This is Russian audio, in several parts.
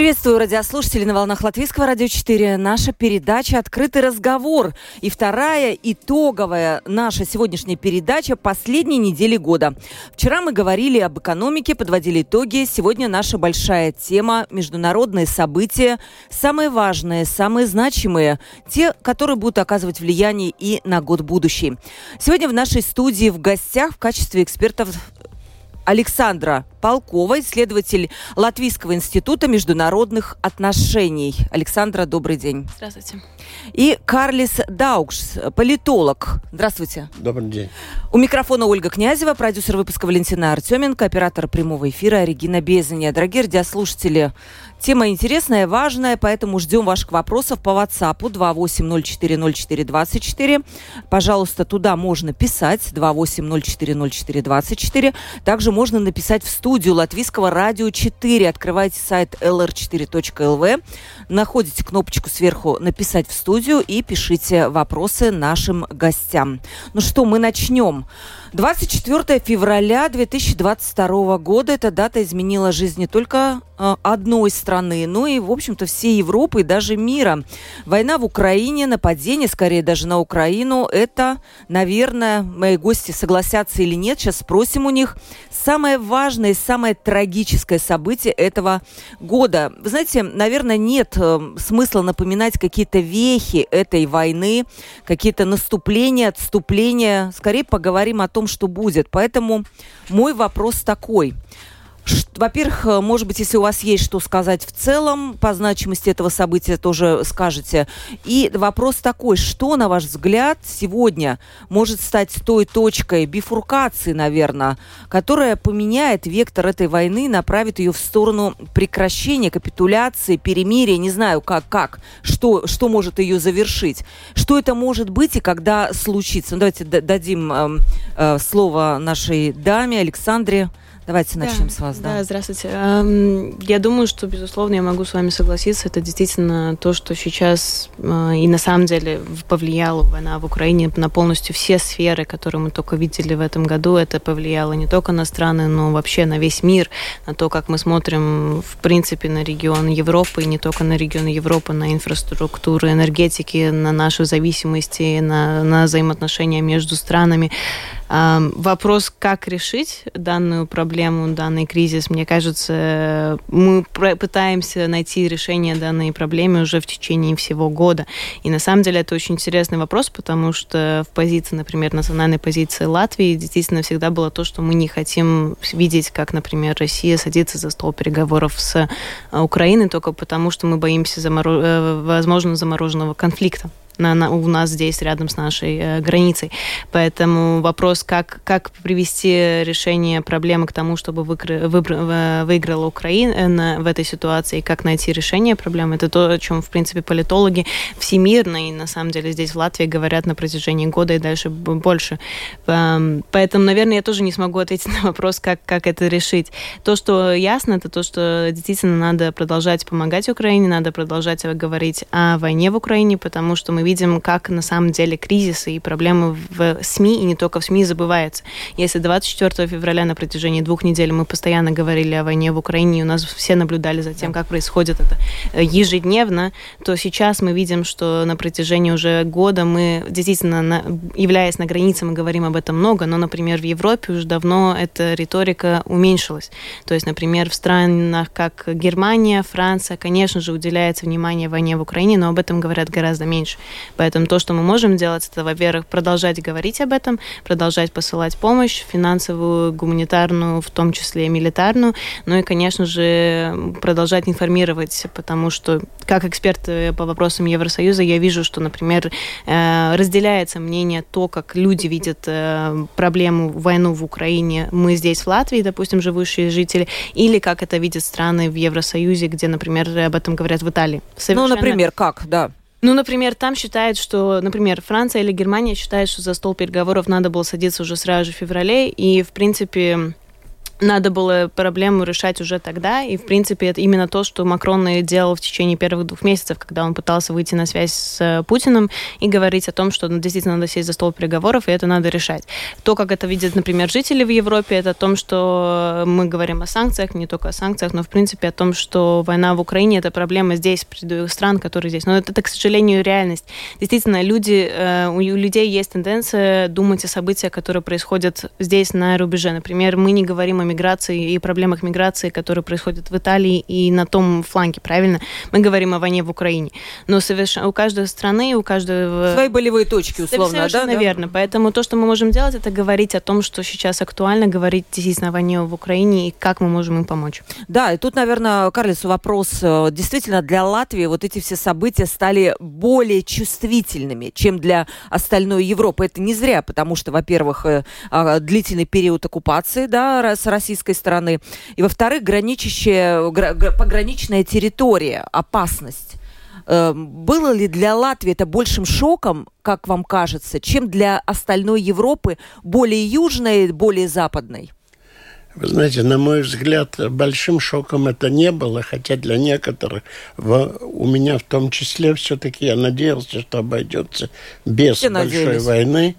Приветствую радиослушателей на волнах Латвийского радио 4. Наша передача «Открытый разговор». И вторая итоговая наша сегодняшняя передача последней недели года. Вчера мы говорили об экономике, подводили итоги. Сегодня наша большая тема – международные события. Самые важные, самые значимые. Те, которые будут оказывать влияние и на год будущий. Сегодня в нашей студии в гостях в качестве экспертов Александра Полкова, исследователь Латвийского института международных отношений. Александра, добрый день. Здравствуйте. И Карлис Даукс, политолог. Здравствуйте. Добрый день. У микрофона Ольга Князева, продюсер выпуска Валентина Артеменко, оператор прямого эфира Регина Безаня. Дорогие радиослушатели, Тема интересная, важная, поэтому ждем ваших вопросов по WhatsApp 28040424. Пожалуйста, туда можно писать 28040424. Также можно написать в студию Латвийского радио 4. Открывайте сайт lr4.lv, находите кнопочку сверху «Написать в студию» и пишите вопросы нашим гостям. Ну что, мы начнем. 24 февраля 2022 года эта дата изменила жизнь не только э, одной страны, но и, в общем-то, всей Европы и даже мира. Война в Украине, нападение, скорее даже на Украину, это, наверное, мои гости согласятся или нет, сейчас спросим у них, самое важное и самое трагическое событие этого года. Вы знаете, наверное, нет э, смысла напоминать какие-то вехи этой войны, какие-то наступления, отступления. Скорее поговорим о том, что будет. Поэтому мой вопрос такой – во-первых, э, может быть, если у вас есть что сказать в целом по значимости этого события, тоже скажете. И вопрос такой, что, на ваш взгляд, сегодня может стать той точкой бифуркации, наверное, которая поменяет вектор этой войны, направит ее в сторону прекращения, капитуляции, перемирия, не знаю как, как, что, что может ее завершить. Что это может быть и когда случится? Ну, давайте дадим э, э, слово нашей даме Александре. Давайте начнем да, с вас. Да. да, здравствуйте. Я думаю, что, безусловно, я могу с вами согласиться. Это действительно то, что сейчас а, и на самом деле повлияло война в Украине на полностью все сферы, которые мы только видели в этом году. Это повлияло не только на страны, но вообще на весь мир, на то, как мы смотрим, в принципе, на регион Европы, и не только на регион Европы, на инфраструктуру энергетики, на нашу зависимость, на, на взаимоотношения между странами. Вопрос, как решить данную проблему, данный кризис, мне кажется, мы пытаемся найти решение данной проблемы уже в течение всего года. И на самом деле это очень интересный вопрос, потому что в позиции, например, национальной позиции Латвии действительно всегда было то, что мы не хотим видеть, как, например, Россия садится за стол переговоров с а, Украиной только потому, что мы боимся заморо... Э, возможно замороженного конфликта на, на, у нас здесь, рядом с нашей э, границей. Поэтому вопрос, как, как привести решение проблемы к тому, чтобы выкры, выбр, выиграла Украина в этой ситуации, как найти решение проблемы, это то, о чем, в принципе, политологи всемирно и, на самом деле, здесь в Латвии говорят на протяжении года и дальше больше. Эм, поэтому, наверное, я тоже не смогу ответить на вопрос, как, как это решить. То, что ясно, это то, что действительно надо продолжать помогать Украине, надо продолжать говорить о войне в Украине, потому что мы видим, как на самом деле кризисы и проблемы в СМИ, и не только в СМИ, забываются. Если 24 февраля на протяжении двух недель мы постоянно говорили о войне в Украине, и у нас все наблюдали за тем, как происходит это э, ежедневно, то сейчас мы видим, что на протяжении уже года мы действительно, на, являясь на границе, мы говорим об этом много, но, например, в Европе уже давно эта риторика уменьшилась. То есть, например, в странах, как Германия, Франция, конечно же, уделяется внимание войне в Украине, но об этом говорят гораздо меньше. Поэтому то, что мы можем делать, это, во-первых, продолжать говорить об этом, продолжать посылать помощь, финансовую, гуманитарную, в том числе и милитарную, ну и, конечно же, продолжать информировать, потому что, как эксперт по вопросам Евросоюза, я вижу, что, например, э, разделяется мнение то, как люди видят э, проблему, войну в Украине, мы здесь, в Латвии, допустим, живущие жители, или как это видят страны в Евросоюзе, где, например, об этом говорят в Италии. Совершенно... Ну, например, как, да. Ну, например, там считают, что, например, Франция или Германия считают, что за стол переговоров надо было садиться уже сразу же в феврале, и, в принципе, надо было проблему решать уже тогда. И, в принципе, это именно то, что Макрон и делал в течение первых двух месяцев, когда он пытался выйти на связь с э, Путиным и говорить о том, что ну, действительно надо сесть за стол переговоров, и это надо решать. То, как это видят, например, жители в Европе, это о том, что мы говорим о санкциях, не только о санкциях, но, в принципе, о том, что война в Украине – это проблема здесь, стран, которые здесь. Но это, это к сожалению, реальность. Действительно, люди, э, у людей есть тенденция думать о событиях, которые происходят здесь, на рубеже. Например, мы не говорим о миграции и проблемах миграции, которые происходят в Италии и на том фланге, правильно? Мы говорим о войне в Украине. Но совершенно у каждой страны, у каждого... Свои болевые точки, условно, Совершенно да? верно. Да? Поэтому то, что мы можем делать, это говорить о том, что сейчас актуально, говорить действительно о войне в Украине и как мы можем им помочь. Да, и тут, наверное, Карлису вопрос. Э, действительно, для Латвии вот эти все события стали более чувствительными, чем для остальной Европы. Это не зря, потому что, во-первых, э, а, длительный период оккупации, да, с российской стороны. И, во-вторых, граничащая, пограничная территория, опасность. Эм, было ли для Латвии это большим шоком, как вам кажется, чем для остальной Европы, более южной, более западной? Вы знаете, на мой взгляд, большим шоком это не было, хотя для некоторых, в, у меня в том числе, все-таки я надеялся, что обойдется без Все большой надеялись. войны,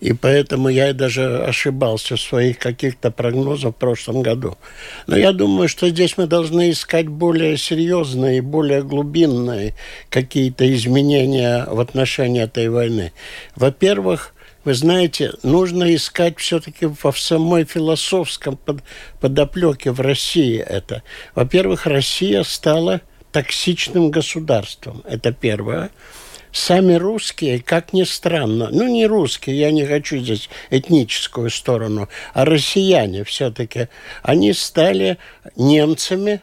и поэтому я даже ошибался в своих каких-то прогнозах в прошлом году. Но я думаю, что здесь мы должны искать более серьезные, более глубинные какие-то изменения в отношении этой войны. Во-первых, вы знаете, нужно искать все-таки в самой философском под, подоплеке в России это. Во-первых, Россия стала токсичным государством. Это первое. Сами русские, как ни странно, ну не русские, я не хочу здесь этническую сторону, а россияне все-таки, они стали немцами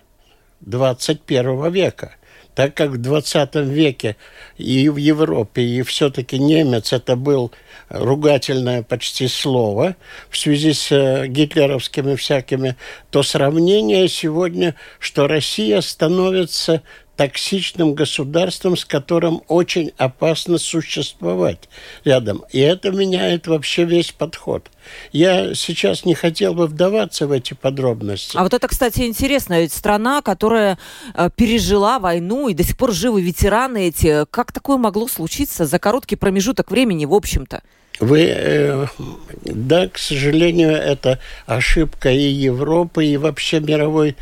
21 века так как в 20 веке и в Европе, и все-таки немец это был ругательное почти слово в связи с э, гитлеровскими всякими, то сравнение сегодня, что Россия становится токсичным государством, с которым очень опасно существовать рядом. И это меняет вообще весь подход. Я сейчас не хотел бы вдаваться в эти подробности. А вот это, кстати, интересно. Ведь страна, которая э, пережила войну и до сих пор живы ветераны эти, как такое могло случиться за короткий промежуток времени, в общем-то? Вы, э, да, к сожалению, это ошибка и Европы, и вообще мировой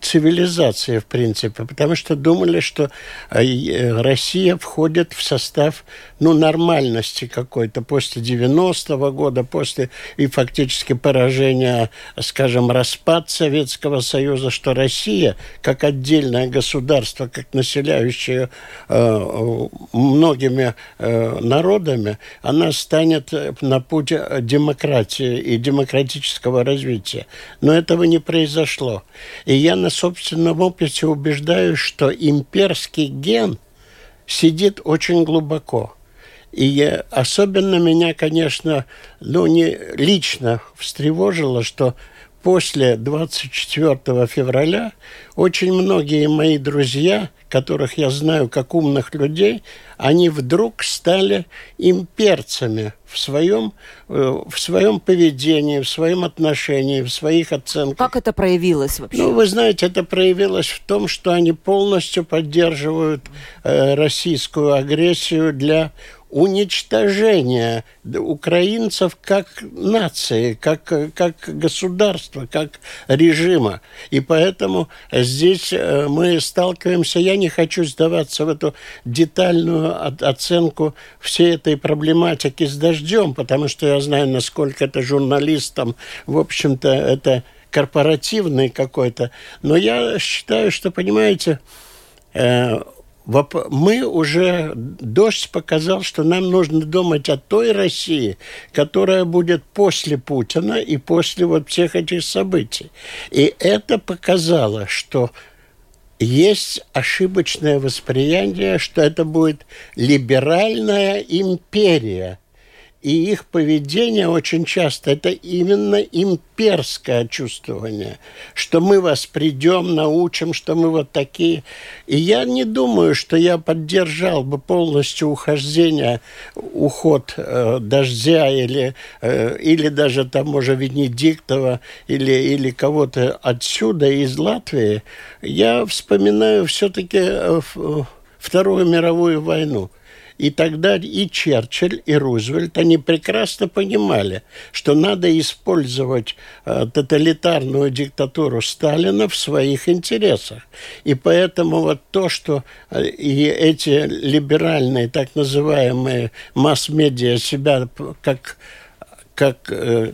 цивилизации, в принципе, потому что думали, что э, Россия входит в состав ну, нормальности какой-то после 90-го года, после и фактически поражения, скажем, распад Советского Союза, что Россия, как отдельное государство, как населяющее э, многими э, народами, она станет на путь демократии и демократического развития. Но этого не произошло. Я на собственном опыте убеждаюсь, что имперский ген сидит очень глубоко. И особенно меня, конечно, ну, не лично встревожило, что после 24 февраля очень многие мои друзья, которых я знаю как умных людей, они вдруг стали имперцами в своем, э, в своем поведении, в своем отношении, в своих оценках. Как это проявилось вообще? Ну, вы знаете, это проявилось в том, что они полностью поддерживают э, российскую агрессию для уничтожения украинцев как нации, как, как государства, как режима. И поэтому здесь э, мы сталкиваемся, я не хочу сдаваться в эту детальную оценку всей этой проблематики с дождем, потому что я знаю, насколько это журналистам, в общем-то, это корпоративный какой-то. Но я считаю, что, понимаете, э, мы уже, дождь показал, что нам нужно думать о той России, которая будет после Путина и после вот всех этих событий. И это показало, что есть ошибочное восприятие, что это будет либеральная империя. И их поведение очень часто это именно имперское чувствование, что мы вас придем, научим, что мы вот такие. И я не думаю, что я поддержал бы полностью ухождение, уход э, дождя или, э, или даже там, может, Венедиктова или, или кого-то отсюда, из Латвии. Я вспоминаю все-таки э, Вторую мировую войну – и тогда и Черчилль, и Рузвельт, они прекрасно понимали, что надо использовать э, тоталитарную диктатуру Сталина в своих интересах. И поэтому вот то, что э, и эти либеральные так называемые масс-медиа себя как, как э,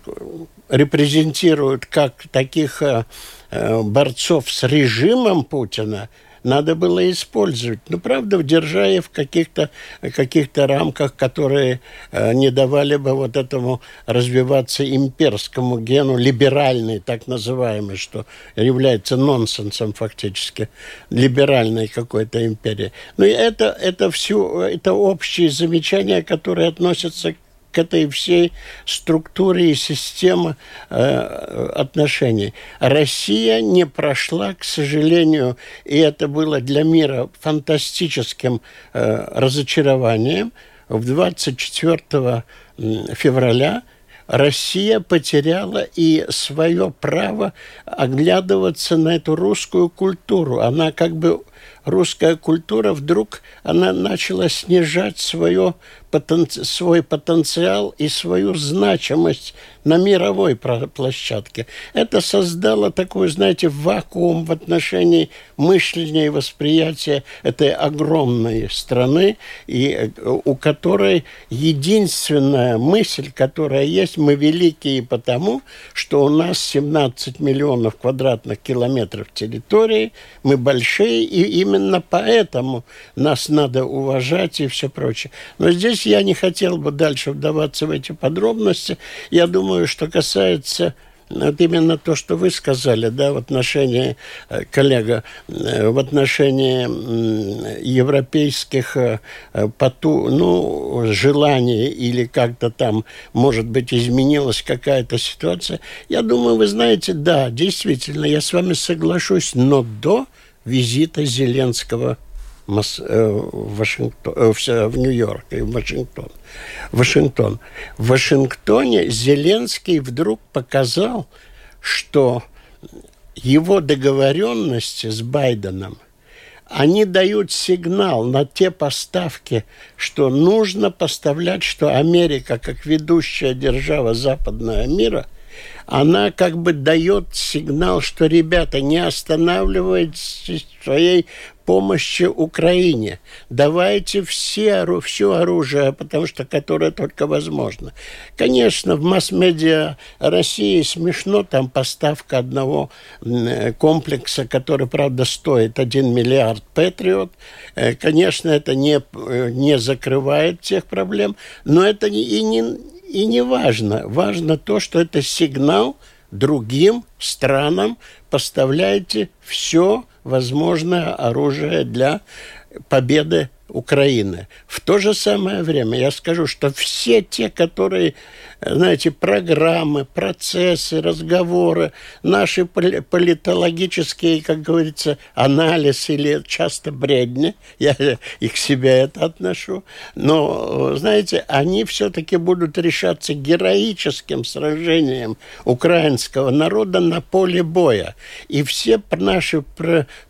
репрезентируют как таких э, э борцов с режимом Путина – надо было использовать. Ну, правда, держа в каких-то каких рамках, которые э, не давали бы вот этому развиваться имперскому гену, либеральный, так называемый, что является нонсенсом фактически, либеральной какой-то империи. Но ну, это, это все, это общие замечания, которые относятся к этой всей структуре и системе э, отношений. Россия не прошла, к сожалению, и это было для мира фантастическим э, разочарованием. В 24 февраля Россия потеряла и свое право оглядываться на эту русскую культуру. Она как бы русская культура вдруг она начала снижать свое потенци свой потенциал и свою значимость на мировой площадке. Это создало такой, знаете, вакуум в отношении мышления и восприятия этой огромной страны, и э, у которой единственная мысль, которая есть, мы великие потому, что у нас 17 миллионов квадратных километров территории, мы большие, и именно поэтому нас надо уважать и все прочее. Но здесь я не хотел бы дальше вдаваться в эти подробности. Я думаю, что касается вот именно то, что вы сказали, да, в отношении, э, коллега, э, в отношении европейских э, поту, ну, желаний или как-то там, может быть, изменилась какая-то ситуация. Я думаю, вы знаете, да, действительно, я с вами соглашусь, но до визита Зеленского Мос, э, Вашингтон, э, в, в Нью-Йорк и в Вашингтон. Вашингтон. В Вашингтоне Зеленский вдруг показал, что его договоренности с Байденом они дают сигнал на те поставки, что нужно поставлять, что Америка, как ведущая держава западного мира, она как бы дает сигнал, что ребята не останавливайтесь своей помощи Украине. Давайте все, все оружие, потому что которое только возможно. Конечно, в масс-медиа России смешно там поставка одного комплекса, который, правда, стоит 1 миллиард Патриот. Э, конечно, это не, э, не закрывает всех проблем, но это и не, и не важно. Важно то, что это сигнал другим странам, поставляйте все возможное оружие для победы Украины. В то же самое время я скажу, что все те, которые, знаете, программы, процессы, разговоры, наши политологические, как говорится, анализ или часто бредни, я их к себе это отношу, но, знаете, они все-таки будут решаться героическим сражением украинского народа на поле боя. И все наши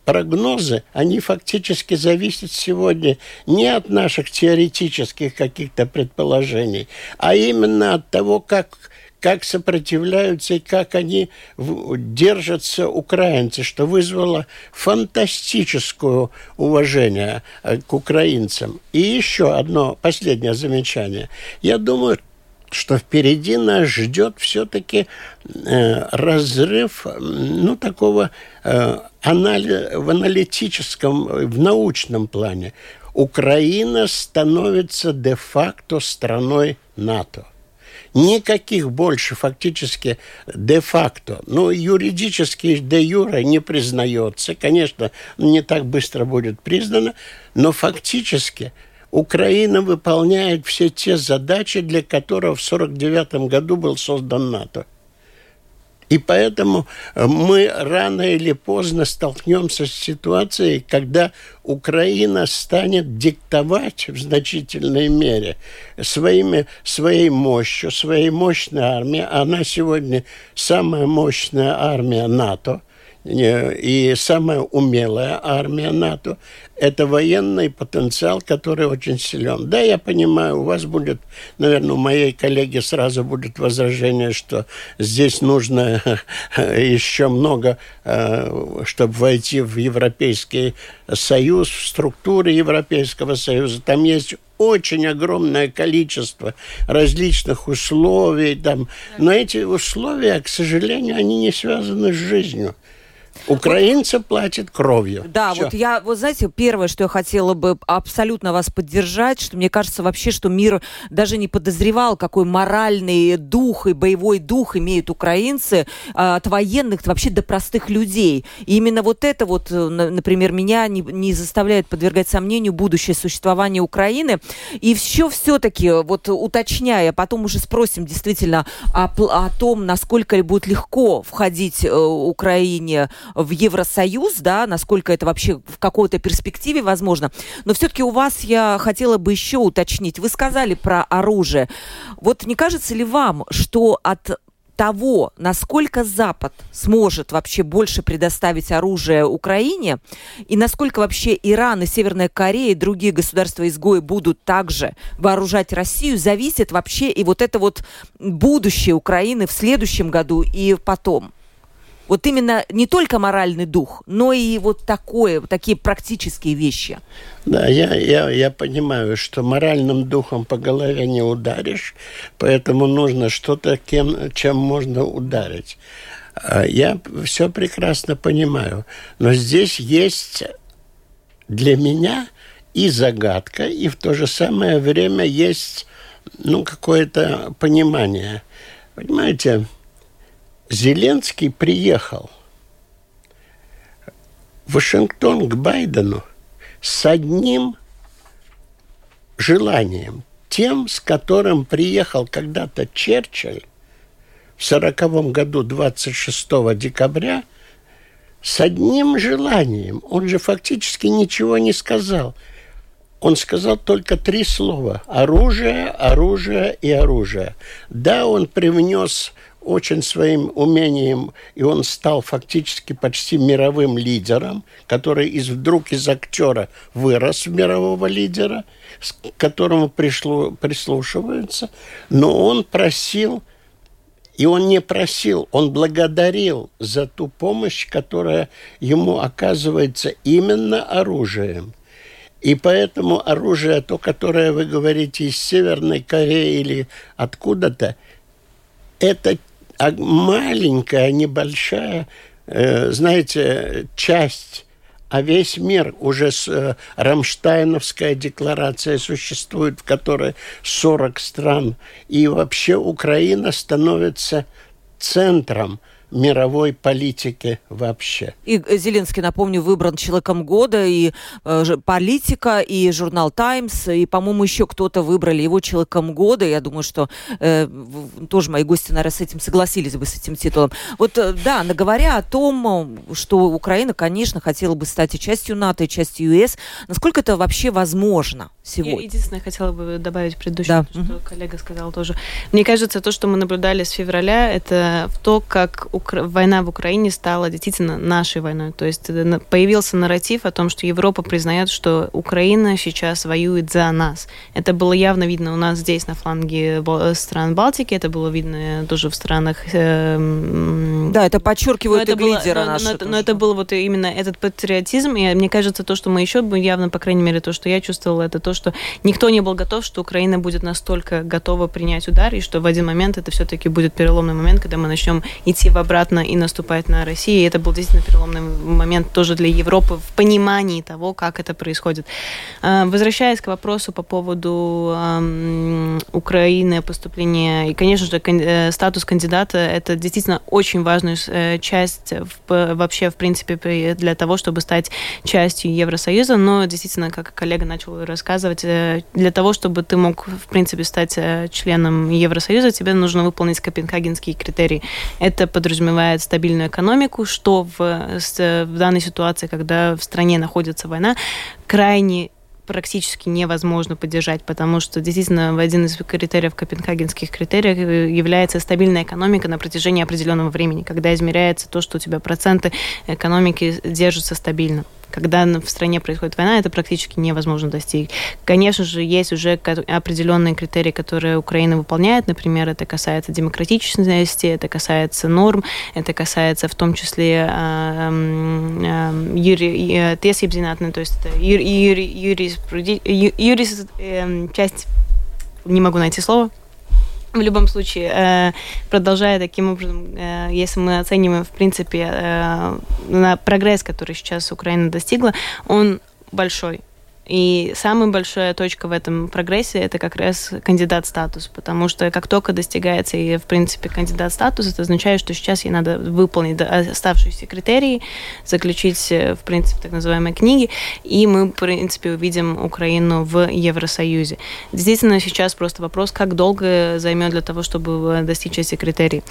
прогнозы, они фактически зависят сегодня не от наших теоретических каких-то предположений, а именно от того, как как сопротивляются и как они держатся украинцы, что вызвало фантастическое уважение э, к украинцам. И еще одно последнее замечание. Я думаю, что впереди нас ждет все-таки э, разрыв, ну, такого э, анали в аналитическом, в научном плане. Украина становится де-факто страной НАТО. Никаких больше фактически де-факто, ну, юридически де-юра не признается. Конечно, не так быстро будет признано, но фактически Украина выполняет все те задачи, для которых в 1949 году был создан НАТО. И поэтому э, мы рано или поздно столкнемся с ситуацией, когда Украина станет диктовать в значительной мере своими, своей мощью, своей мощной армией. Она сегодня самая мощная армия НАТО – и самая умелая армия НАТО – это военный потенциал, который очень силен. Да, я понимаю, у вас будет, наверное, у моей коллеги сразу будет возражение, что здесь нужно еще много, э, чтобы войти в Европейский Союз, в структуры Европейского Союза. Там есть очень огромное количество различных условий. Там. Но эти условия, к сожалению, они не связаны с жизнью. Украинцы вот, платят кровью. Да, Все. вот я, вот знаете, первое, что я хотела бы абсолютно вас поддержать, что мне кажется вообще, что мир даже не подозревал, какой моральный дух и боевой дух имеют украинцы а, от военных вообще до простых людей. И именно вот это вот, э, например, меня не, не заставляет подвергать сомнению будущее существование Украины. И все все-таки, вот уточняя, потом уже спросим действительно о, о том, насколько будет легко входить э, Украине в Евросоюз, да, насколько это вообще в какой-то перспективе возможно. Но все-таки у вас я хотела бы еще уточнить. Вы сказали про оружие. Вот не кажется ли вам, что от того, насколько Запад сможет вообще больше предоставить оружие Украине, и насколько вообще Иран и Северная Корея и другие государства-изгои будут также вооружать Россию, зависит вообще и вот это вот будущее Украины в следующем году и потом. Вот именно не только моральный дух, но и вот такое, такие практические вещи. Да, я, я, я понимаю, что моральным духом по голове не ударишь, поэтому нужно что-то, кем, чем можно ударить. А я все прекрасно понимаю, но здесь есть для меня и загадка, и в то же самое время есть ну, какое-то понимание. Понимаете, Зеленский приехал в Вашингтон к Байдену с одним желанием, тем, с которым приехал когда-то Черчилль в сороковом году 26 декабря, с одним желанием. Он же фактически ничего не сказал. Он сказал только три слова. Оружие, оружие и оружие. Да, он привнес очень своим умением, и он стал фактически почти мировым лидером, который из, вдруг из актера вырос в мирового лидера, к которому пришло, прислушиваются, но он просил, и он не просил, он благодарил за ту помощь, которая ему оказывается именно оружием. И поэтому оружие, то, которое вы говорите из Северной Кореи или откуда-то, это а маленькая, небольшая, э, знаете, часть а весь мир уже с э, Рамштайновская декларация существует, в которой 40 стран. И вообще Украина становится центром мировой политики вообще. И Зеленский, напомню, выбран человеком года, и э, политика, и журнал «Таймс», и, по-моему, еще кто-то выбрали его человеком года. Я думаю, что э, тоже мои гости, наверное, с этим согласились бы, с этим титулом. Вот, э, да, но говоря о том, что Украина, конечно, хотела бы стать и частью НАТО, и частью ЕС, насколько это вообще возможно сегодня? Я единственное хотела бы добавить предыдущее, да. что угу. коллега сказал тоже. Мне кажется, то, что мы наблюдали с февраля, это то, как Укра... война в Украине стала действительно нашей войной. То есть э, появился нарратив о том, что Европа признает, что Украина сейчас воюет за нас. Это было явно видно у нас здесь, на фланге стран Балтики, это было видно тоже в странах... Э, да, это подчеркивает но это было, лидера но, но, но это был вот именно этот патриотизм, и мне кажется, то, что мы еще явно, по крайней мере, то, что я чувствовала, это то, что никто не был готов, что Украина будет настолько готова принять удар, и что в один момент это все-таки будет переломный момент, когда мы начнем идти в обратно и наступать на Россию. И это был действительно переломный момент тоже для Европы в понимании того, как это происходит. А, возвращаясь к вопросу по поводу Украины, поступления, и, конечно же, э, статус кандидата – это действительно очень важная э, часть вообще, в принципе, для того, чтобы стать частью Евросоюза, но действительно, как коллега начал рассказывать, э, для того, чтобы ты мог, в принципе, стать членом Евросоюза, тебе нужно выполнить копенгагенские критерии. Это подразумевает стабильную экономику, что в, в данной ситуации, когда в стране находится война, крайне практически невозможно поддержать, потому что действительно один из критериев копенгагенских критериев является стабильная экономика на протяжении определенного времени, когда измеряется то, что у тебя проценты экономики держатся стабильно когда в стране происходит война, это практически невозможно достичь. Конечно же, есть уже определенные критерии, которые Украина выполняет. Например, это касается демократичности, это касается норм, это касается в том числе а, юри, э, тесибзинатной, то есть это юри, юри, юриспруди, юрис, эм, часть, не могу найти слово, в любом случае, э, продолжая таким образом, э, если мы оцениваем, в принципе, э, на прогресс, который сейчас Украина достигла, он большой. И самая большая точка в этом прогрессе – это как раз кандидат статус, потому что как только достигается и, в принципе, кандидат статус, это означает, что сейчас ей надо выполнить оставшиеся критерии, заключить, э, в принципе, так называемые книги, и мы, в принципе, увидим Украину в Евросоюзе. Действительно, сейчас просто вопрос, как долго займет для того, чтобы достичь эти критерии.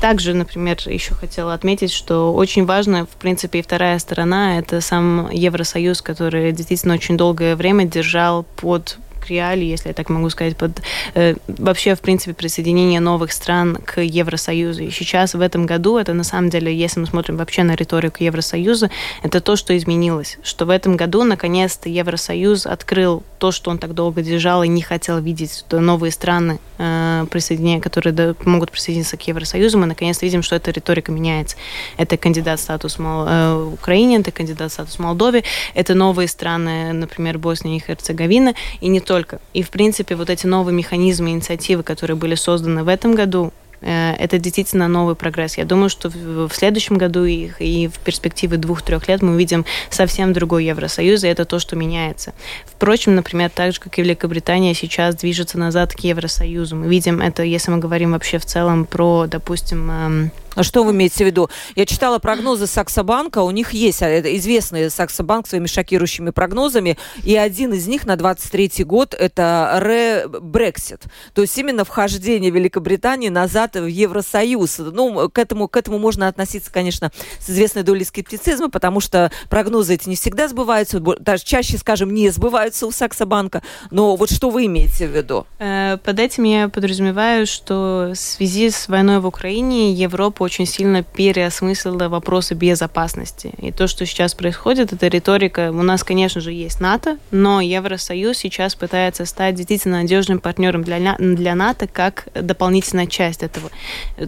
Также, например, еще хотела отметить, что очень важно, в принципе, и вторая сторона – это сам Евросоюз, который действительно очень долго долгое время держал под реалии, если я так могу сказать, под э, вообще, в принципе, присоединение новых стран к Евросоюзу. И сейчас, в этом году, это на самом деле, если мы смотрим вообще на риторику Евросоюза, это то, что изменилось. Что в этом году, наконец-то, Евросоюз открыл то, что он так долго держал и не хотел видеть, что новые страны, э, присоединяя, которые да, могут присоединиться к Евросоюзу, мы наконец видим, что эта риторика меняется. Это кандидат статус Мол... э, Украине, это кандидат статус Молдове, это новые страны, например, Босния и Херцеговина, и не только. И, в принципе, вот эти новые механизмы, инициативы, которые были созданы в этом году, э, это действительно новый прогресс. Я думаю, что в следующем году и, и в перспективе двух-трех лет мы увидим совсем другой Евросоюз, и это то, что меняется. Впрочем, например, так же, как и Великобритания сейчас движется назад к Евросоюзу. Мы видим это, если мы говорим вообще в целом про, допустим, эм, что вы имеете в виду? Я читала прогнозы Саксобанка, у них есть а, известный Саксобанк своими шокирующими прогнозами, и один из них на 23 год это ре-брексит, то есть именно вхождение Великобритании назад в Евросоюз. Ну, к этому, к этому можно относиться, конечно, с известной долей скептицизма, потому что прогнозы эти не всегда сбываются, даже чаще, скажем, не сбываются у Саксобанка. Но вот что вы имеете в виду? Э, под этим я подразумеваю, что в связи с войной в Украине Европа очень сильно переосмыслила вопросы безопасности. И то, что сейчас происходит, это риторика. У нас, конечно же, есть НАТО, но Евросоюз сейчас пытается стать действительно надежным партнером для, для НАТО как дополнительная часть этого.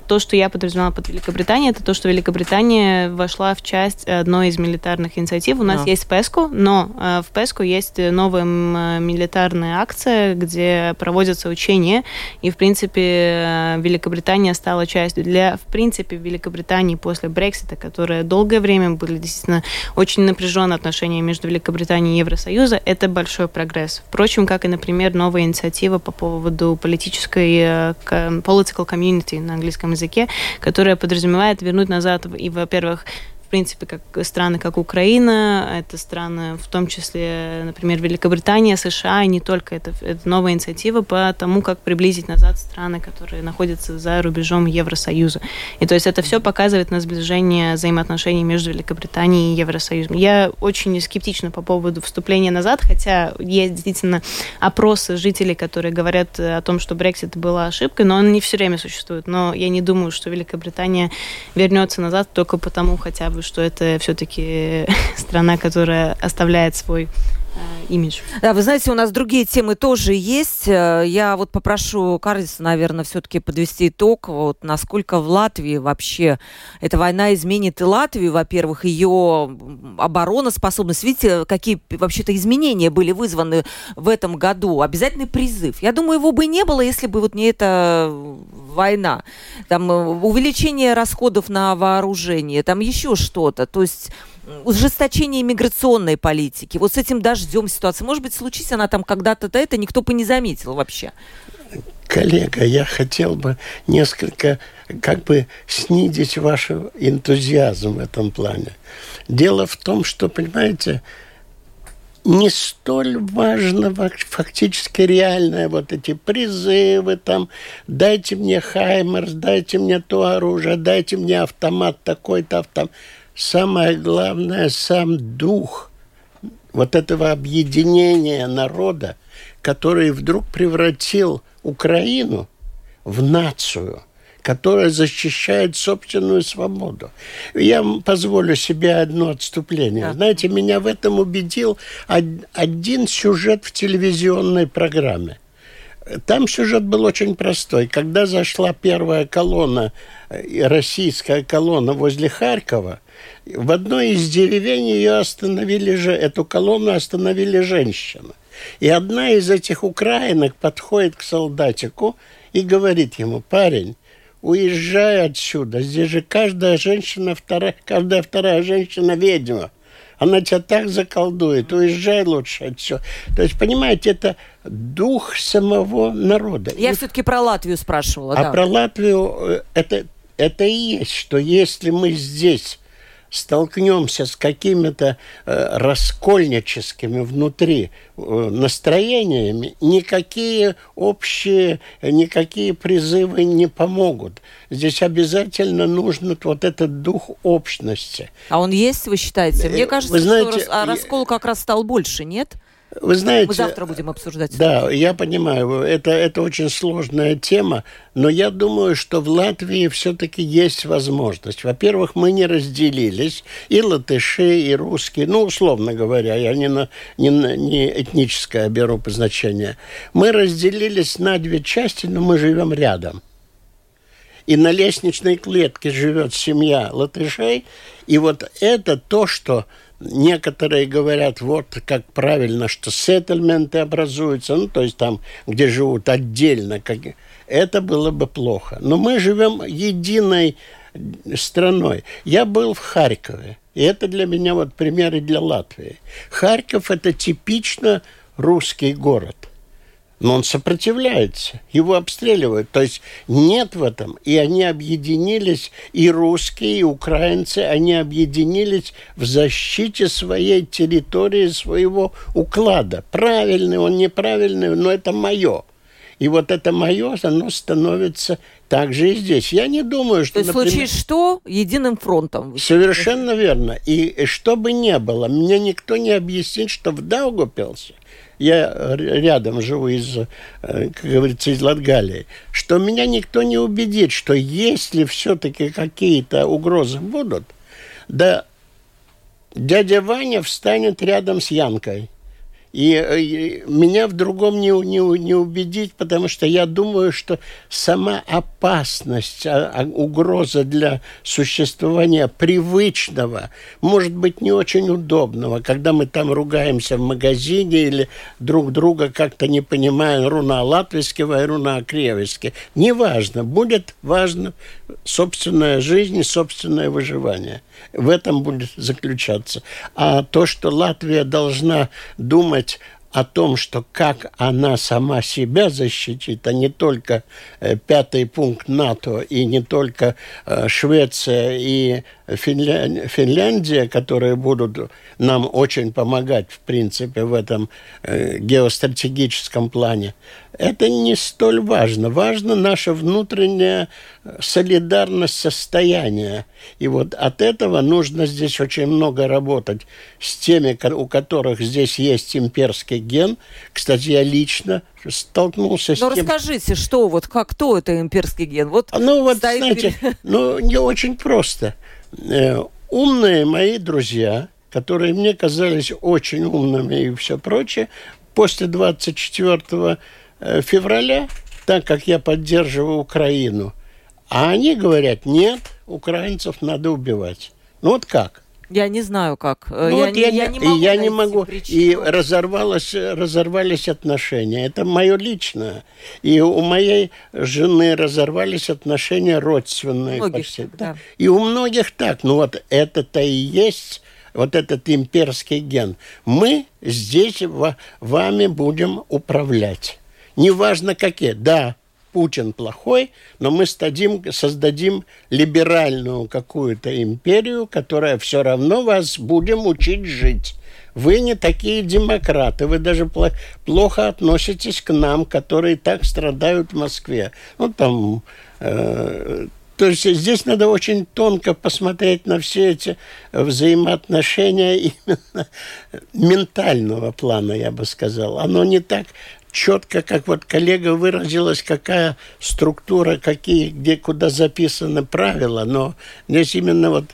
То, что я подразумевала под Великобританией, это то, что Великобритания вошла в часть одной из милитарных инициатив. У нас да. есть ПЕСКО, но э, в ПЕСКО есть новая милитарная акция, где проводятся учения, и, в принципе, э, Великобритания стала частью для, в принципе, принципе, в Великобритании после Брексита, которое долгое время были действительно очень напряженные отношения между Великобританией и Евросоюзом, это большой прогресс. Впрочем, как и, например, новая инициатива по поводу политической э, political community на английском языке, которая подразумевает вернуть назад и, во-первых, принципе, как страны, как Украина, это страны, в том числе, например, Великобритания, США, и не только. Это, это новая инициатива по тому, как приблизить назад страны, которые находятся за рубежом Евросоюза. И то есть это все показывает на сближение взаимоотношений между Великобританией и Евросоюзом. Я очень скептична по поводу вступления назад, хотя есть действительно опросы жителей, которые говорят о том, что Брексит была ошибкой, но он не все время существует. Но я не думаю, что Великобритания вернется назад только потому хотя бы, что это все-таки страна, которая оставляет свой имидж. Да, вы знаете, у нас другие темы тоже есть. Э, я вот попрошу Карлиса, наверное, все-таки подвести итог. Вот насколько в Латвии вообще эта война изменит и Латвию, во-первых, ее обороноспособность. Видите, какие вообще-то изменения были вызваны в этом году? Обязательный призыв. Я думаю, его бы не было, если бы вот не эта война. Там э, увеличение расходов на вооружение, там еще что-то. То есть ужесточение миграционной политики. Вот с этим дождем ситуация. Может быть, случись она там когда-то-то это, никто бы не заметил вообще. Коллега, я хотел бы несколько как бы снизить ваш энтузиазм в этом плане. Дело в том, что, понимаете, не столь важно фактически реальное вот эти призывы там дайте мне Хаймерс, дайте мне то оружие, дайте мне автомат такой-то автомат самое главное, сам дух вот этого объединения народа, который вдруг превратил Украину в нацию, которая защищает собственную свободу. Я позволю себе одно отступление. Да. Знаете, меня в этом убедил один сюжет в телевизионной программе. Там сюжет был очень простой. Когда зашла первая колонна, э, российская колонна возле Харькова, в одной из деревень ее остановили же, эту колонну остановили женщины. И одна из этих украинок подходит к солдатику и говорит ему, парень, уезжай отсюда, здесь же каждая женщина, вторая, каждая вторая женщина ведьма. Она тебя так заколдует, уезжай лучше отсюда. То есть, понимаете, это дух самого народа. Я и... все-таки про Латвию спрашивала. А да. про Латвию э, это, это и есть, что если мы здесь столкнемся с какими-то э, раскольническими внутри э, настроениями, никакие общие, никакие призывы не помогут. Здесь обязательно нужен вот этот дух общности. А он есть, вы считаете? Мне э, кажется, вы знаете, что а раскол как раз стал больше, нет? Вы знаете... Мы завтра будем обсуждать. Да, я понимаю, это, это очень сложная тема, но я думаю, что в Латвии все-таки есть возможность. Во-первых, мы не разделились, и латыши, и русские, ну, условно говоря, я не, на, не, на, не этническое беру по значению. Мы разделились на две части, но мы живем рядом. И на лестничной клетке живет семья латышей, и вот это то, что Некоторые говорят, вот как правильно, что сеттельменты образуются, ну, то есть там, где живут отдельно, как... это было бы плохо. Но мы живем единой страной. Я был в Харькове, и это для меня вот примеры для Латвии. Харьков – это типично русский город – но он сопротивляется, его обстреливают. То есть нет в этом. И они объединились, и русские, и украинцы, они объединились в защите своей территории, своего уклада. Правильный он, неправильный, но это мое. И вот это мое, оно становится так же и здесь. Я не думаю, что... То есть например, в случае что, единым фронтом? Совершенно верно. И что бы ни было, мне никто не объяснит, что в Даугупилсе я рядом живу из, э, как говорится, из Латгалии, что меня никто не убедит, что если все-таки какие-то угрозы будут, да дядя Ваня встанет рядом с Янкой – и, э, и меня в другом не, не, не убедить, потому что я думаю, что сама опасность, а, а, угроза для существования привычного, может быть, не очень удобного, когда мы там ругаемся в магазине или друг друга как-то не понимаем, руна латвийского и руна кревельски. Неважно, будет важно собственная жизнь собственное выживание. В этом будет заключаться. А то, что Латвия должна думать о том, что как она сама себя защитит, а не только э, пятый пункт НАТО и не только э, Швеция и Финля... Финляндия, которые будут нам очень помогать, в принципе, в этом э, геостратегическом плане, это не столь важно. Важно наша внутренняя солидарность состояния. И вот от этого нужно здесь очень много работать с теми, у которых здесь есть имперский ген. Кстати, я лично столкнулся Но с тем... расскажите, что вот, как, кто это имперский ген? Вот ну вот, знаете, ну не очень просто. Э, умные мои друзья которые мне казались очень умными и все прочее, после 24 э, февраля, так как я поддерживаю Украину, а они говорят, нет, украинцев надо убивать. Ну вот как? Я не знаю, как. Э, ну, я, вот я, я, не могу. Я не могу. И разорвалось, разорвались отношения. Это мое личное. И у моей жены разорвались отношения родственные. Многих, почти, да. И у многих так. Ну вот это-то и есть вот этот имперский ген. Мы здесь вами будем управлять. Неважно какие. Да, Путин плохой, но мы стадим, создадим либеральную какую-то империю, которая все равно вас будем учить жить. Вы не такие демократы, вы даже плохо относитесь к нам, которые так страдают в Москве. Ну, там... Э, то есть здесь надо очень тонко посмотреть на все эти взаимоотношения именно ментального плана, я бы сказал. Оно не так четко, как вот коллега выразилась, какая структура, какие, где, куда записаны правила, но здесь именно вот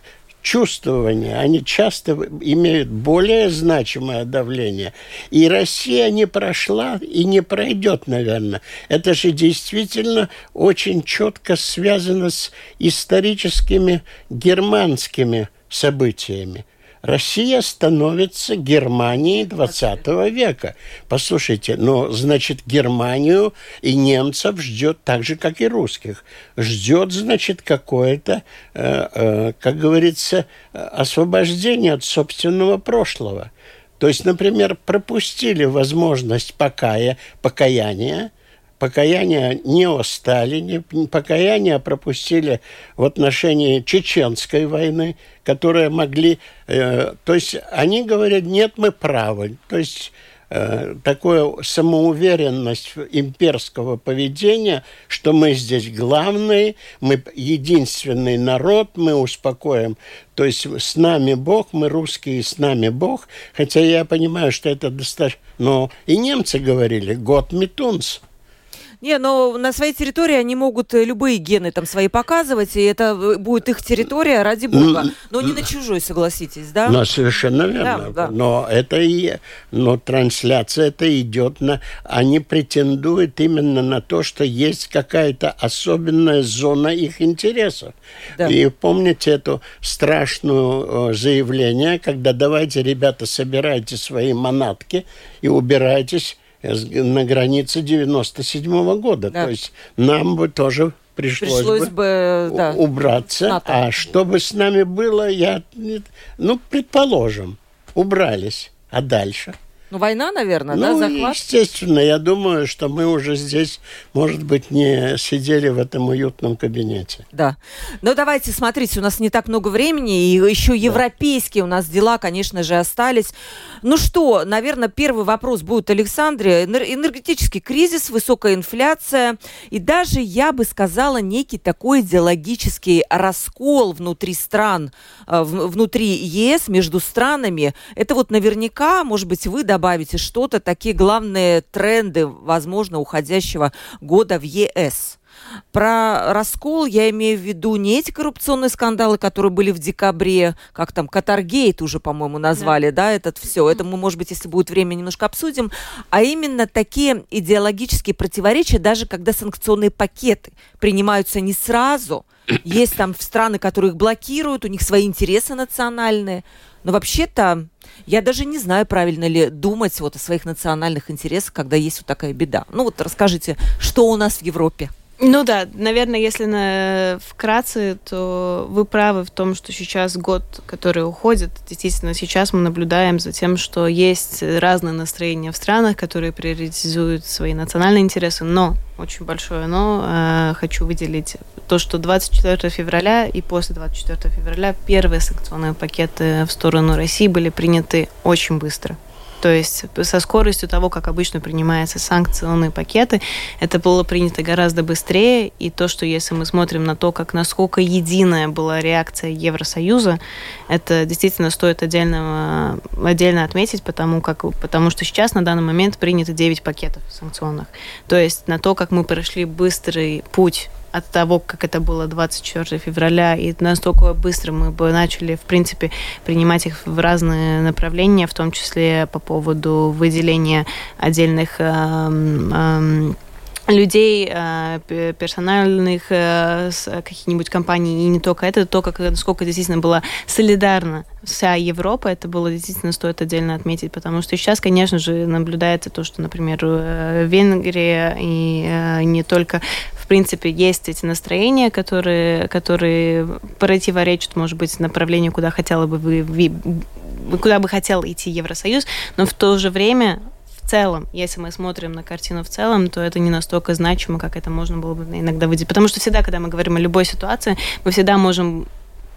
чувствования, они часто имеют более значимое давление. И Россия не прошла и не пройдет, наверное. Это же действительно очень четко связано с историческими германскими событиями. Россия становится Германией 20 века. Послушайте, но значит Германию и немцев ждет так же, как и русских. Ждет, значит, какое-то, э, э, как говорится, освобождение от собственного прошлого. То есть, например, пропустили возможность покая, покаяния, покаяние не о Сталине, покаяние пропустили в отношении Чеченской войны, которые могли... Э, то есть они говорят, нет, мы правы. То есть э, такая самоуверенность имперского поведения, что мы здесь главные, мы единственный народ, мы успокоим. То есть с нами Бог, мы русские, с нами Бог. Хотя я понимаю, что это достаточно... Но и немцы говорили, год метунс. Не, но на своей территории они могут э, любые гены там свои показывать, и это э, будет их территория, ради бога. Но не на чужой, согласитесь, да? Ну, совершенно верно. Да, да. Но это и... Но трансляция это идет на... Они претендуют именно на то, что есть какая-то особенная зона их интересов. Да. И помните это страшное заявление, когда давайте, ребята, собирайте свои манатки и убирайтесь на границе 97 -го года. Да. То есть нам бы тоже пришлось, пришлось бы, бы да, убраться. НАТО. А что бы с нами было, я... Ну, предположим, убрались. А дальше? Ну, война, наверное, ну, да, захват? естественно. Я думаю, что мы уже здесь, может быть, не сидели в этом уютном кабинете. Да. Ну, давайте, смотрите, у нас не так много времени, и еще европейские да. у нас дела, конечно же, остались. Ну что, наверное, первый вопрос будет Александре. Энергетический кризис, высокая инфляция, и даже, я бы сказала, некий такой идеологический раскол внутри стран, э, внутри ЕС, между странами. Это вот наверняка, может быть, вы, да, добавите что-то, такие главные тренды, возможно, уходящего года в ЕС? Про раскол я имею в виду не эти коррупционные скандалы, которые были в декабре, как там Катаргейт уже, по-моему, назвали, да, да этот все. Это мы, может быть, если будет время, немножко обсудим. А именно такие идеологические противоречия, даже когда санкционные пакеты принимаются не сразу. Есть там страны, которые их блокируют, у них свои интересы национальные. Но вообще-то я даже не знаю, правильно ли думать вот о своих национальных интересах, когда есть вот такая беда. Ну вот расскажите, что у нас в Европе? Ну да, наверное, если на, вкратце, то вы правы в том, что сейчас год, который уходит, действительно, сейчас мы наблюдаем за тем, что есть разные настроения в странах, которые приоритизуют свои национальные интересы, но, очень большое но, э, хочу выделить то, что 24 февраля и после 24 февраля первые санкционные пакеты в сторону России были приняты очень быстро. То есть со скоростью того, как обычно принимаются санкционные пакеты, это было принято гораздо быстрее. И то, что если мы смотрим на то, как насколько единая была реакция Евросоюза, это действительно стоит отдельно, отдельно отметить, потому, как, потому что сейчас на данный момент принято 9 пакетов санкционных. То есть на то, как мы прошли быстрый путь от того, как это было 24 февраля, и настолько быстро мы бы начали, в принципе, принимать их в разные направления, в том числе по поводу выделения отдельных эм, эм, людей, э, персональных э, каких-нибудь компаний, и не только это, то, как, насколько действительно была солидарна вся Европа, это было действительно стоит отдельно отметить, потому что сейчас, конечно же, наблюдается то, что, например, э, Венгрия и не только в принципе, есть эти настроения, которые, которые противоречат, может быть, направлению, куда хотела бы вы, куда бы хотел идти Евросоюз, но в то же время целом, если мы смотрим на картину в целом, то это не настолько значимо, как это можно было бы иногда выделить. Потому что всегда, когда мы говорим о любой ситуации, мы всегда можем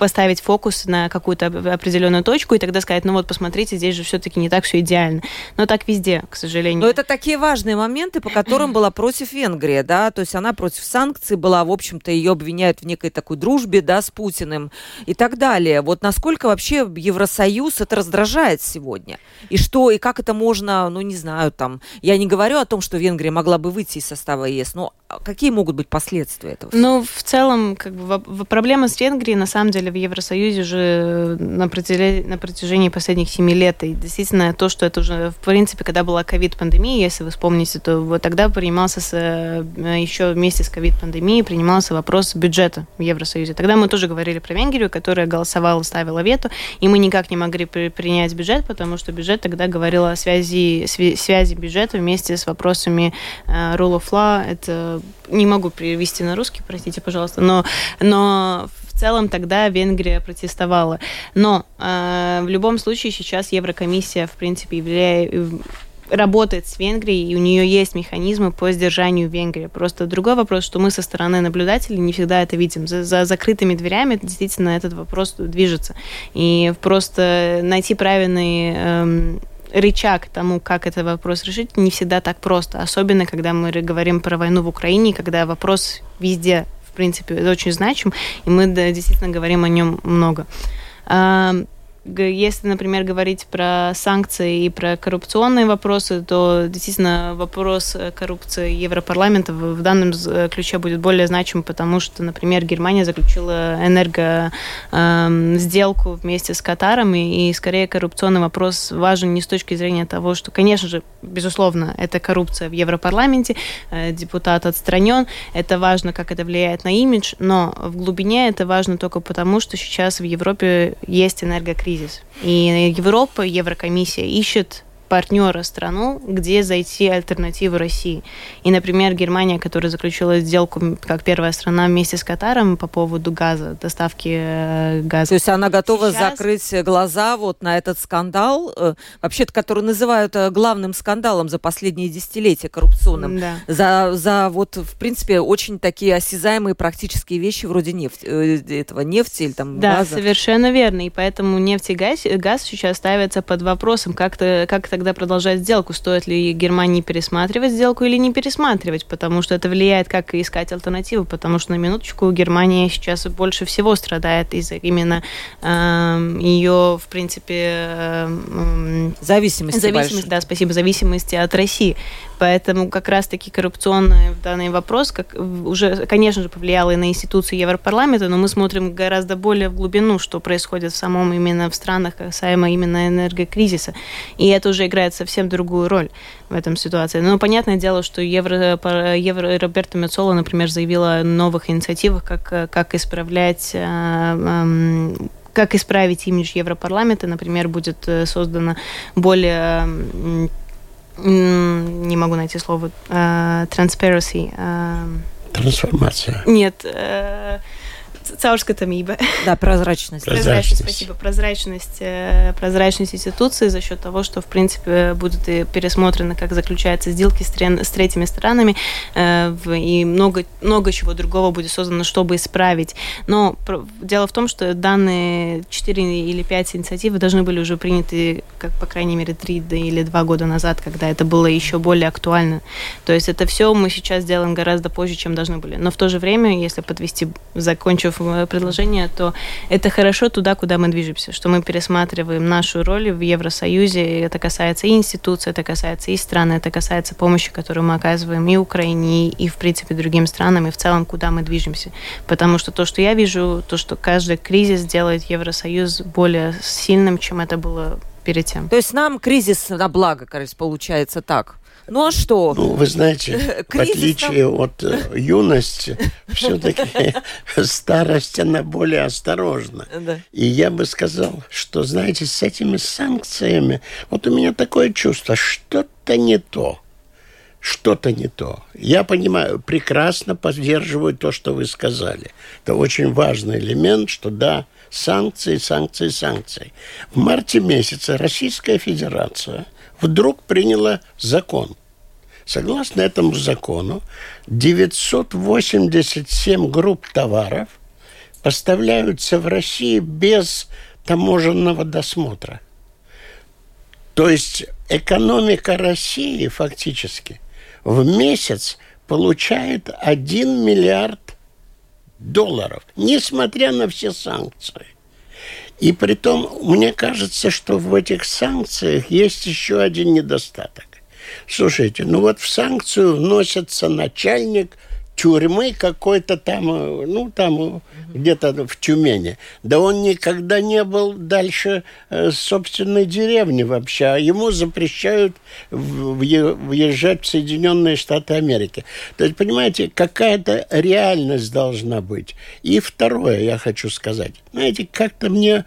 поставить фокус на какую-то определенную точку и тогда сказать, ну вот, посмотрите, здесь же все-таки не так все идеально. Но так везде, к сожалению. Но это такие важные моменты, по которым была против Венгрия, да, то есть она против санкций была, в общем-то, ее обвиняют в некой такой дружбе, да, с Путиным и так далее. Вот насколько вообще Евросоюз это раздражает сегодня? И что, и как это можно, ну, не знаю, там, я не говорю о том, что Венгрия могла бы выйти из состава ЕС, но какие могут быть последствия этого? Ну, в целом, как бы, проблема с Венгрией, на самом деле, в Евросоюзе уже на протяжении, на протяжении последних семи лет. И действительно, то, что это уже, в принципе, когда была ковид-пандемия, если вы вспомните, то вот тогда принимался с, э, еще вместе с ковид-пандемией принимался вопрос бюджета в Евросоюзе. Тогда мы тоже говорили про Венгрию, которая голосовала, ставила вето, и мы никак не могли при, принять бюджет, потому что бюджет тогда говорил о связи, связи бюджета вместе с вопросами uh, rule of law. Это не могу перевести на русский, простите, пожалуйста, но, но в целом тогда Венгрия протестовала. Но э, в любом случае сейчас Еврокомиссия, в принципе, является работает с Венгрией, и у нее есть механизмы по сдержанию Венгрии. Просто другой вопрос, что мы со стороны наблюдателей не всегда это видим. За, за закрытыми дверями действительно этот вопрос движется. И просто найти правильный эм, рычаг тому, как этот вопрос решить, не всегда так просто. Особенно, когда мы говорим про войну в Украине, когда вопрос везде, в принципе, очень значим, и мы да, действительно говорим о нем много. Если, например, говорить про санкции и про коррупционные вопросы, то действительно вопрос э, коррупции Европарламента в данном э, ключе будет более значим, потому что, например, Германия заключила энерго э, сделку вместе с Катаром, и, и скорее коррупционный вопрос важен не с точки зрения того, что, конечно же, безусловно, это коррупция в Европарламенте, э, депутат отстранен, это важно, как это влияет на имидж, но в глубине это важно только потому, что сейчас в Европе есть энергокризис кризис. И Европа, Еврокомиссия ищет партнера страну, где зайти альтернативу России. И, например, Германия, которая заключила сделку как первая страна вместе с Катаром по поводу газа, доставки э, газа. То есть она готова Сейчас... закрыть глаза вот на этот скандал, э, вообще-то, который называют э, главным скандалом за последние десятилетия коррупционным, да. за, за вот, в принципе, очень такие осязаемые практические вещи вроде нефти, этого нефти или там да, газа. Да, совершенно верно. И поэтому нефть и газ, газ сейчас ставятся под вопросом, как-то как тогда продолжать сделку. Стоит ли Германии пересматривать сделку или не пересматривать, потому что это влияет, как искать альтернативу, потому что на минуточку Германия сейчас больше всего страдает из-за именно э, ее, в принципе, э, зависимости. Зависимости, да, спасибо, зависимости от России. Поэтому как раз-таки коррупционный данный вопрос как, уже, конечно же, повлиял и на институции Европарламента, но мы смотрим гораздо более в глубину, что происходит в самом именно в странах, касаемо именно энергокризиса. И это уже играет совсем другую роль в этом ситуации. Но понятное дело, что Евро, Евро, Роберто Мецола, например, заявила о новых инициативах, как, как исправлять э, как исправить имидж Европарламента. Например, будет э, создана более не могу найти слово, uh, transparency. Uh, Трансформация. Нет, uh, caurskatāmība. Да, прозрачность. Прозрачность, спасибо. Прозрачность, прозрачность институции за счет того, что, в принципе, будут и пересмотрены, как заключаются сделки с, с третьими странами, э, и много, много чего другого будет создано, чтобы исправить. Но дело в том, что данные 4 или 5 инициативы должны были уже приняты, как, по крайней мере, 3 или 2 года назад, когда это было еще более актуально. То есть это все мы сейчас делаем гораздо позже, чем должны были. Но в то же время, если подвести, закончив предложение, то это хорошо туда, куда мы движемся, что мы пересматриваем нашу роль в Евросоюзе. Это касается и институций, это касается и стран, это касается помощи, которую мы оказываем и Украине, и, в принципе, другим странам, и в целом, куда мы движемся. Потому что то, что я вижу, то, что каждый кризис делает Евросоюз более сильным, чем это было перед тем. То есть нам кризис на благо, кажется, получается так. Ну а что? Ну, вы знаете, в отличие от э, юности, все-таки старость, она более осторожна. И я бы сказал, что, знаете, с этими санкциями, вот у меня такое чувство, что-то не то что-то не то. Я понимаю, прекрасно поддерживаю то, что вы сказали. Это очень важный элемент, что да, санкции, санкции, санкции. В марте месяце Российская Федерация вдруг приняла закон. Согласно этому закону, 987 групп товаров поставляются в России без таможенного досмотра. То есть экономика России фактически в месяц получает 1 миллиард долларов, несмотря на все санкции. И при том, мне кажется, что в этих санкциях есть еще один недостаток. Слушайте, ну вот в санкцию вносится начальник тюрьмы какой-то там, ну, там где-то в Тюмени. Да он никогда не был дальше э, собственной деревни вообще, а ему запрещают въезжать в Соединенные Штаты Америки. То есть, понимаете, какая-то реальность должна быть. И второе я хочу сказать. Знаете, как-то мне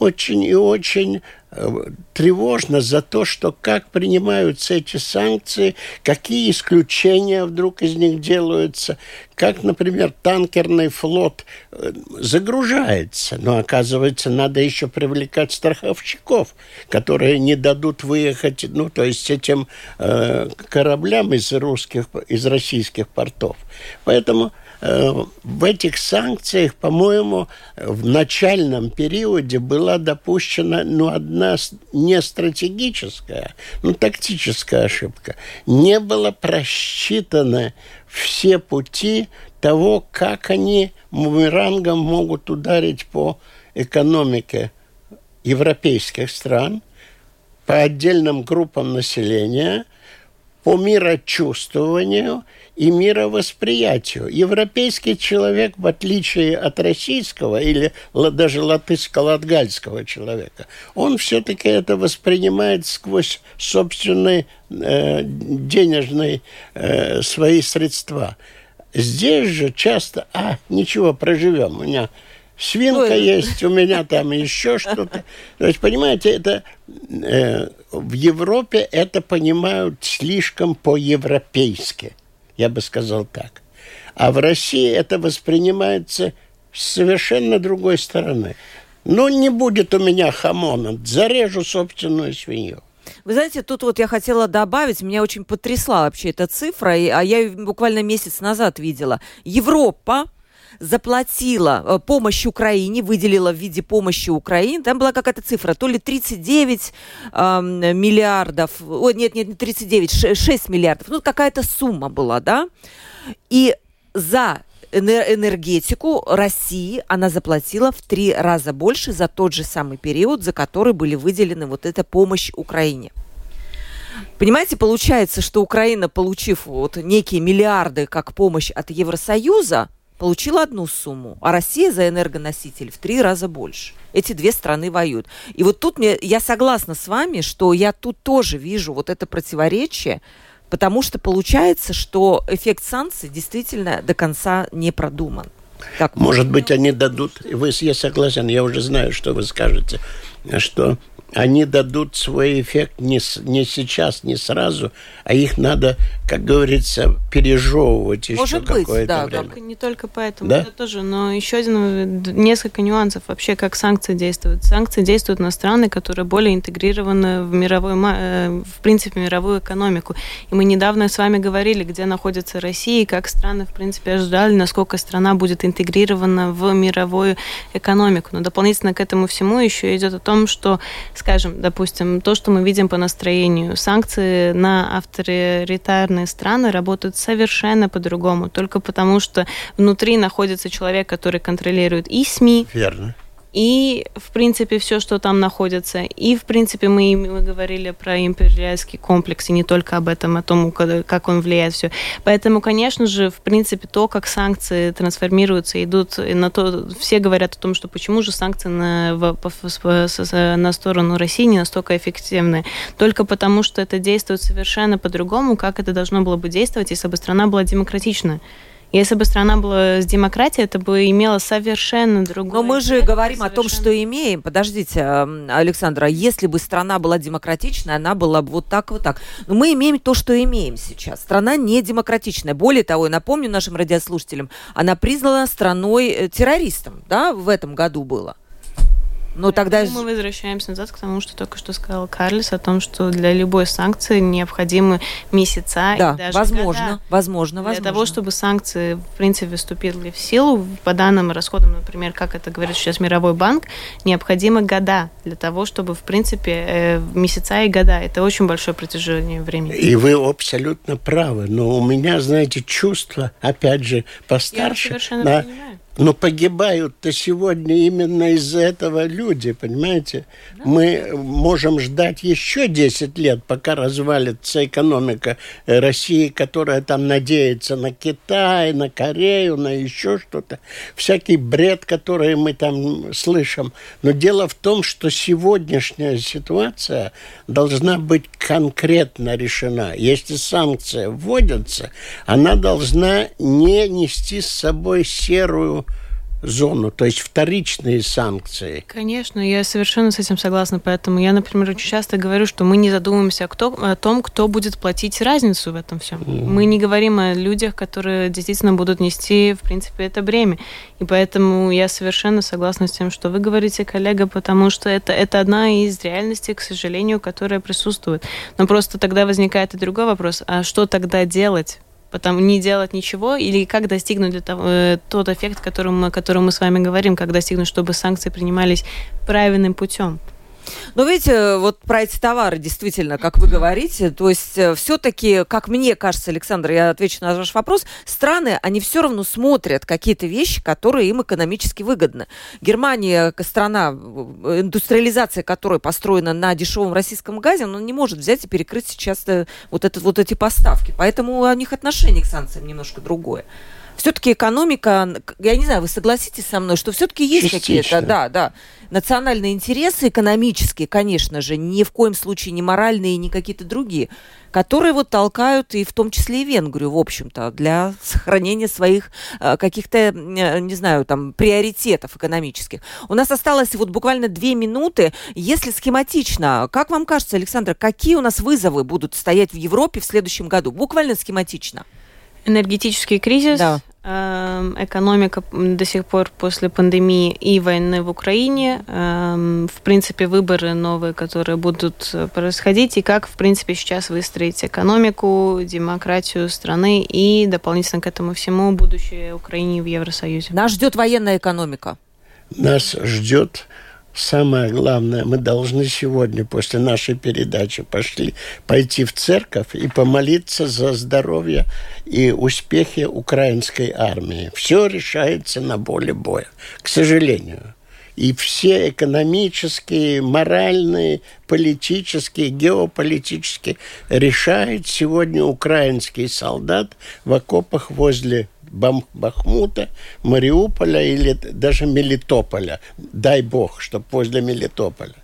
очень и очень э, тревожно за то, что как принимаются эти санкции, какие исключения вдруг из них делаются, как, например, танкерный флот э, загружается, но оказывается, надо еще привлекать страховщиков, которые не дадут выехать, ну, то есть этим э, кораблям из русских, из российских портов. Поэтому в этих санкциях, по-моему, в начальном периоде была допущена ну, одна не стратегическая, но тактическая ошибка. Не было просчитано все пути того, как они бумерангом могут ударить по экономике европейских стран, по отдельным группам населения, по мирочувствованию – и мировосприятию. Европейский человек, в отличие от российского или даже латышско-латгальского человека, он все-таки это воспринимает сквозь собственные э, денежные э, свои средства. Здесь же часто, а, ничего, проживем, у меня свинка Ой. есть, у меня там еще что-то. То есть, понимаете, это э, в Европе это понимают слишком по-европейски я бы сказал так. А в России это воспринимается с совершенно другой стороны. Ну, не будет у меня хамона, зарежу собственную свинью. Вы знаете, тут вот я хотела добавить, меня очень потрясла вообще эта цифра, а я ее буквально месяц назад видела. Европа заплатила э, помощь Украине, выделила в виде помощи Украине, там была какая-то цифра, то ли 39 э, миллиардов, о, нет, нет, не 39, 6 миллиардов, ну, какая-то сумма была, да, и за энергетику России она заплатила в три раза больше за тот же самый период, за который были выделены вот эта помощь Украине. Понимаете, получается, что Украина, получив вот некие миллиарды как помощь от Евросоюза, получила одну сумму, а Россия за энергоноситель в три раза больше. Эти две страны воюют. И вот тут мне, я согласна с вами, что я тут тоже вижу вот это противоречие, потому что получается, что эффект санкций действительно до конца не продуман. Как Может быть, они дадут, вы, я согласен, я уже знаю, что вы скажете, что они дадут свой эффект не, не сейчас, не сразу, а их надо, как говорится, пережевывать еще Может какое-то да, время. Только, не только поэтому, да? это тоже, но еще один, несколько нюансов вообще, как санкции действуют. Санкции действуют на страны, которые более интегрированы в мировую, э, в принципе, мировую экономику. И мы недавно с вами говорили, где находится Россия, и как страны, в принципе, ожидали, насколько страна будет интегрирована в мировую экономику. Но дополнительно к этому всему еще идет о том, что, скажем, допустим, то, что мы видим по настроению, санкции на авторитарные страны работают совершенно по-другому, только потому что внутри находится человек, который контролирует и СМИ, Верно и, в принципе, все, что там находится. И, в принципе, мы, мы говорили про империальский комплекс, и не только об этом, о том, как он влияет все. Поэтому, конечно же, в принципе, то, как санкции трансформируются, идут на то, все говорят о том, что почему же санкции на, на сторону России не настолько эффективны. Только потому, что это действует совершенно по-другому, как это должно было бы действовать, если бы страна была демократична. Если бы страна была с демократией, это бы имело совершенно другое. Но мы же говорим совершенно... о том, что имеем. Подождите, Александра, если бы страна была демократичная, она была бы вот так вот так. Но мы имеем то, что имеем сейчас. Страна не демократичная. Более того, я напомню нашим радиослушателям, она признана страной э, террористом, да, в этом году было. Но ну, тогда... Мы возвращаемся назад к тому, что только что сказал Карлис, о том, что для любой санкции необходимы месяца да, и даже возможно, года. возможно, возможно. Для того, чтобы санкции, в принципе, вступили в силу, по данным расходам, например, как это говорит сейчас Мировой банк, необходимы года для того, чтобы, в принципе, э, месяца и года. Это очень большое протяжение времени. И вы абсолютно правы. Но у меня, знаете, чувство, опять же, постарше... Я совершенно на... понимаю но погибают-то сегодня именно из-за этого люди, понимаете? Да. Мы можем ждать еще 10 лет, пока развалится экономика России, которая там надеется на Китай, на Корею, на еще что-то. Всякий бред, который мы там слышим. Но дело в том, что сегодняшняя ситуация должна быть конкретно решена. Если санкция вводится, она должна не нести с собой серую зону, то есть вторичные санкции. Конечно, я совершенно с этим согласна, поэтому я, например, очень часто говорю, что мы не задумываемся кто, о том, кто будет платить разницу в этом всем. Mm. Мы не говорим о людях, которые действительно будут нести, в принципе, это бремя. И поэтому я совершенно согласна с тем, что вы говорите, коллега, потому что это, это одна из реальностей, к сожалению, которая присутствует. Но просто тогда возникает и другой вопрос, а что тогда делать? Потом не делать ничего, или как достигнуть для того, э, тот эффект, о котором, о котором мы с вами говорим, как достигнуть, чтобы санкции принимались правильным путем. Но видите, вот про эти товары действительно, как вы говорите, то есть э, все-таки, как мне кажется, Александр, я отвечу на ваш вопрос, страны, они все равно смотрят какие-то вещи, которые им экономически выгодны. Германия, страна, э, индустриализация которой построена на дешевом российском газе, она не может взять и перекрыть сейчас э, вот, этот, вот эти поставки. Поэтому у них отношение к санкциям немножко другое все-таки экономика, я не знаю, вы согласитесь со мной, что все-таки есть какие-то, да, да, национальные интересы экономические, конечно же, ни в коем случае не моральные, ни какие-то другие, которые вот толкают и в том числе и Венгрию, в общем-то, для сохранения своих э, каких-то, э, не знаю, там, приоритетов экономических. У нас осталось вот буквально две минуты. Если схематично, как вам кажется, Александр, какие у нас вызовы будут стоять в Европе в следующем году? Буквально схематично. Энергетический кризис, да. Эм, экономика до сих пор после пандемии и войны в Украине, эм, в принципе, выборы новые, которые будут происходить, и как, в принципе, сейчас выстроить экономику, демократию страны и дополнительно к этому всему будущее Украине в Евросоюзе. Нас ждет военная экономика. Нас ждет Самое главное, мы должны сегодня после нашей передачи пошли пойти в церковь и помолиться за здоровье и успехи украинской армии. Все решается на поле боя, к сожалению. И все экономические, моральные, политические, геополитические решает сегодня украинский солдат в окопах возле Бахмута, Мариуполя или даже Мелитополя. Дай бог, чтобы возле Мелитополя.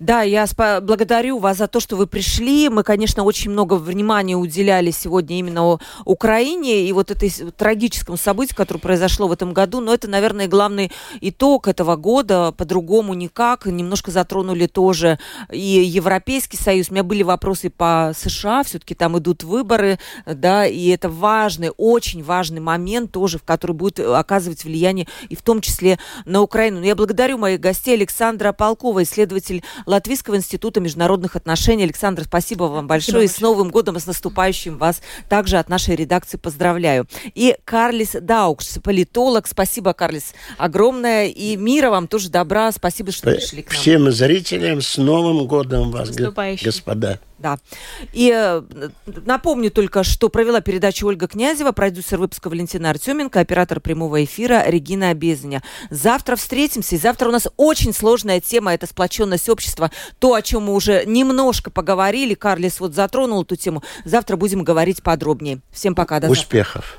Да, я благодарю вас за то, что вы пришли. Мы, конечно, очень много внимания уделяли сегодня именно Украине и вот этой трагическому событию, которое произошло в этом году. Но это, наверное, главный итог этого года. По-другому никак. Немножко затронули тоже и Европейский Союз. У меня были вопросы по США. Все-таки там идут выборы, да, и это важный, очень важный момент тоже, в который будет оказывать влияние и в том числе на Украину. Но я благодарю моих гостей Александра Полкова, исследователь Латвийского института международных отношений. Александр, спасибо вам большое. И с Новым годом и с наступающим вас также от нашей редакции поздравляю. И Карлис Даукс, политолог. Спасибо, Карлис, огромное. И мира вам тоже добра. Спасибо, что пришли к нам. Всем зрителям с Новым годом вас, господа. Да. И э, напомню только, что провела передачу Ольга Князева, продюсер выпуска Валентина Артеменко, оператор прямого эфира Регина Обезня. Завтра встретимся, и завтра у нас очень сложная тема, это сплоченность общества. То, о чем мы уже немножко поговорили, Карлис вот затронул эту тему. Завтра будем говорить подробнее. Всем пока. До Успехов.